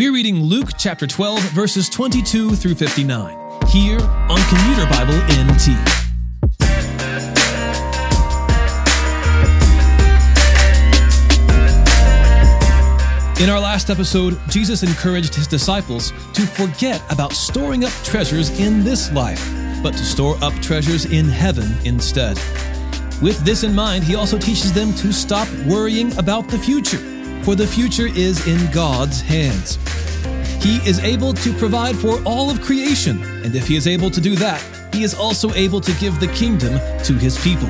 We're reading Luke chapter 12, verses 22 through 59, here on Commuter Bible NT. In our last episode, Jesus encouraged his disciples to forget about storing up treasures in this life, but to store up treasures in heaven instead. With this in mind, he also teaches them to stop worrying about the future, for the future is in God's hands. He is able to provide for all of creation, and if he is able to do that, he is also able to give the kingdom to his people.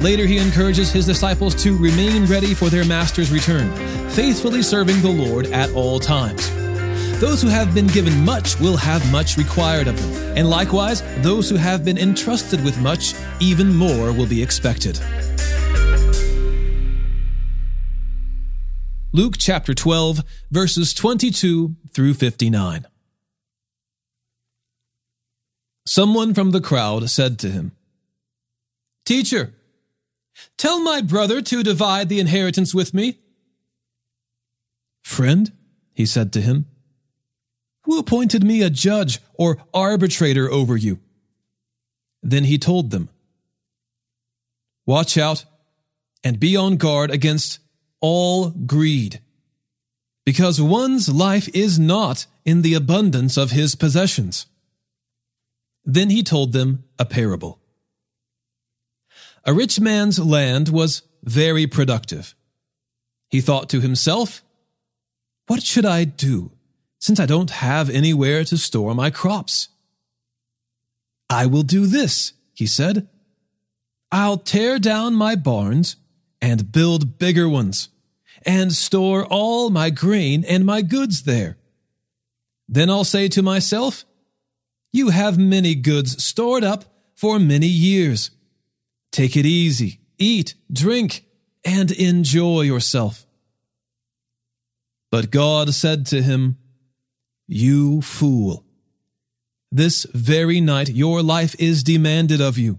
Later, he encourages his disciples to remain ready for their master's return, faithfully serving the Lord at all times. Those who have been given much will have much required of them, and likewise, those who have been entrusted with much, even more will be expected. Luke chapter 12, verses 22 through 59. Someone from the crowd said to him, Teacher, Tell my brother to divide the inheritance with me. Friend, he said to him, who appointed me a judge or arbitrator over you? Then he told them, Watch out and be on guard against all greed, because one's life is not in the abundance of his possessions. Then he told them a parable. A rich man's land was very productive. He thought to himself, What should I do, since I don't have anywhere to store my crops? I will do this, he said. I'll tear down my barns and build bigger ones, and store all my grain and my goods there. Then I'll say to myself, You have many goods stored up for many years. Take it easy, eat, drink, and enjoy yourself. But God said to him, You fool. This very night your life is demanded of you,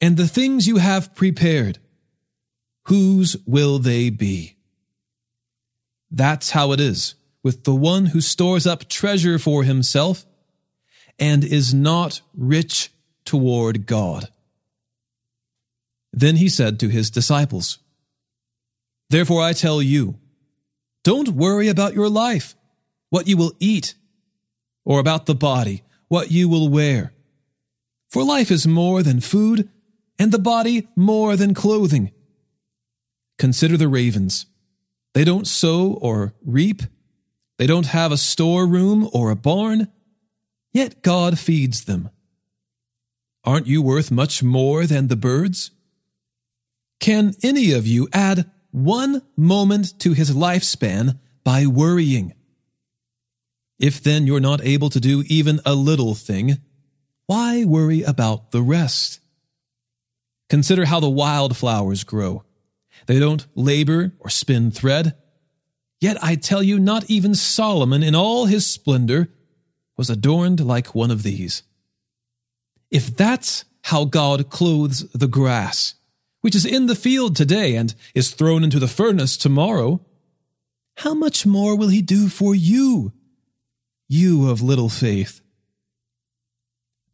and the things you have prepared, whose will they be? That's how it is with the one who stores up treasure for himself and is not rich toward God. Then he said to his disciples, Therefore I tell you, don't worry about your life, what you will eat, or about the body, what you will wear. For life is more than food, and the body more than clothing. Consider the ravens. They don't sow or reap. They don't have a storeroom or a barn, yet God feeds them. Aren't you worth much more than the birds? Can any of you add one moment to his lifespan by worrying? If then you're not able to do even a little thing, why worry about the rest? Consider how the wildflowers grow. They don't labor or spin thread. Yet I tell you, not even Solomon in all his splendor was adorned like one of these. If that's how God clothes the grass, which is in the field today and is thrown into the furnace tomorrow, how much more will he do for you, you of little faith?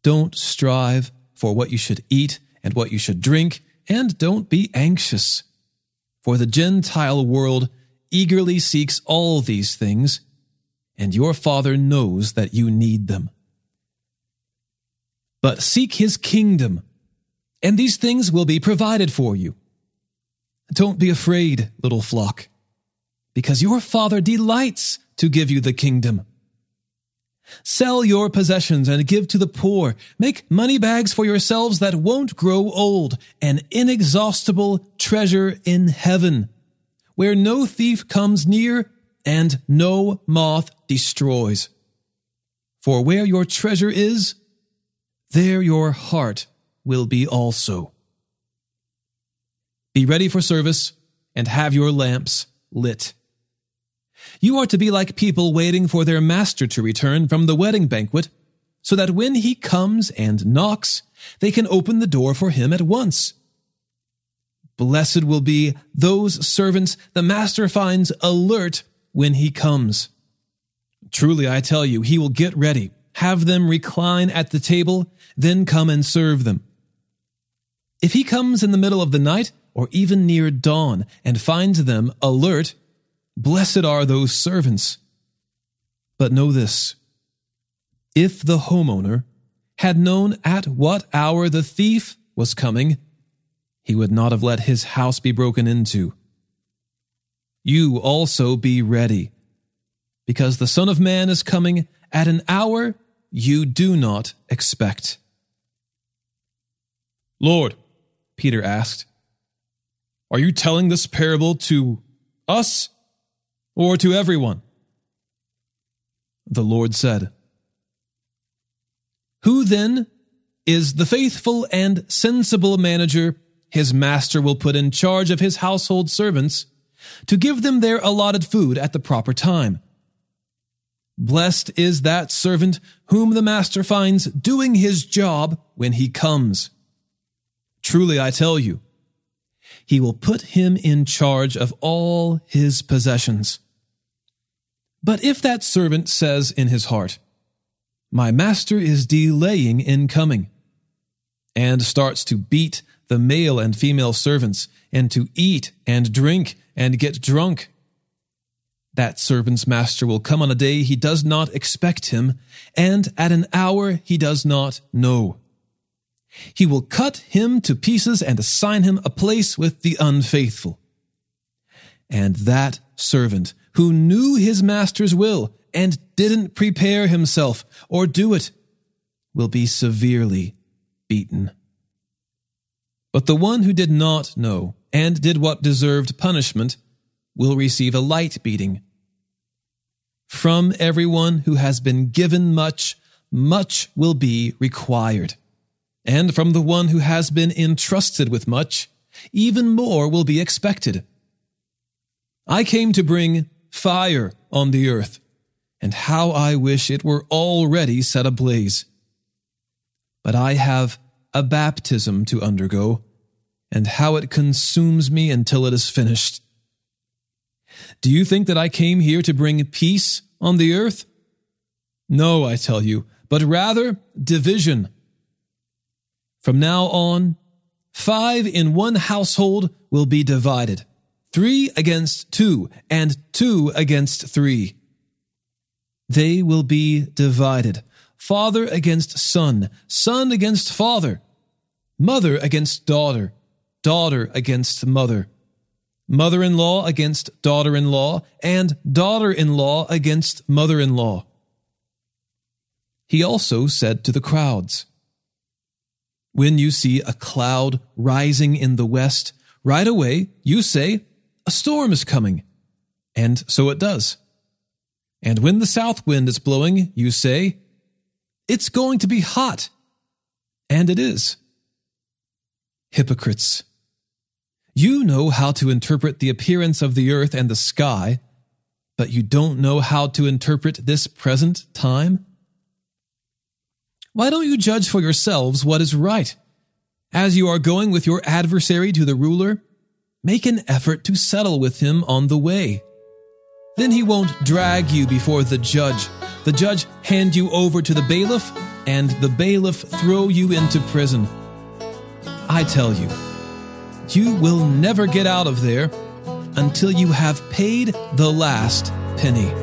Don't strive for what you should eat and what you should drink, and don't be anxious. For the Gentile world eagerly seeks all these things, and your Father knows that you need them. But seek his kingdom and these things will be provided for you. Don't be afraid, little flock, because your Father delights to give you the kingdom. Sell your possessions and give to the poor. Make money bags for yourselves that won't grow old, an inexhaustible treasure in heaven, where no thief comes near and no moth destroys. For where your treasure is, there your heart will be also. Be ready for service and have your lamps lit. You are to be like people waiting for their master to return from the wedding banquet, so that when he comes and knocks, they can open the door for him at once. Blessed will be those servants the master finds alert when he comes. Truly, I tell you, he will get ready, have them recline at the table, then come and serve them. If he comes in the middle of the night, or even near dawn, and finds them alert, blessed are those servants. But know this if the homeowner had known at what hour the thief was coming, he would not have let his house be broken into. You also be ready, because the Son of Man is coming at an hour you do not expect. Lord, Peter asked, are you telling this parable to us or to everyone? The Lord said, Who then is the faithful and sensible manager his master will put in charge of his household servants to give them their allotted food at the proper time? Blessed is that servant whom the master finds doing his job when he comes. Truly I tell you, he will put him in charge of all his possessions. But if that servant says in his heart, My master is delaying in coming, and starts to beat the male and female servants, and to eat and drink and get drunk, that servant's master will come on a day he does not expect him, and at an hour he does not know. He will cut him to pieces and assign him a place with the unfaithful. And that servant who knew his master's will and didn't prepare himself or do it will be severely beaten. But the one who did not know and did what deserved punishment will receive a light beating. From everyone who has been given much, much will be required. And from the one who has been entrusted with much, even more will be expected. I came to bring fire on the earth, and how I wish it were already set ablaze. But I have a baptism to undergo, and how it consumes me until it is finished. Do you think that I came here to bring peace on the earth? No, I tell you, but rather division. From now on, five in one household will be divided three against two, and two against three. They will be divided father against son, son against father, mother against daughter, daughter against mother, mother in law against daughter in law, and daughter in law against mother in law. He also said to the crowds, when you see a cloud rising in the west, right away you say, A storm is coming. And so it does. And when the south wind is blowing, you say, It's going to be hot. And it is. Hypocrites. You know how to interpret the appearance of the earth and the sky, but you don't know how to interpret this present time? Why don't you judge for yourselves what is right? As you are going with your adversary to the ruler, make an effort to settle with him on the way. Then he won't drag you before the judge, the judge hand you over to the bailiff, and the bailiff throw you into prison. I tell you, you will never get out of there until you have paid the last penny.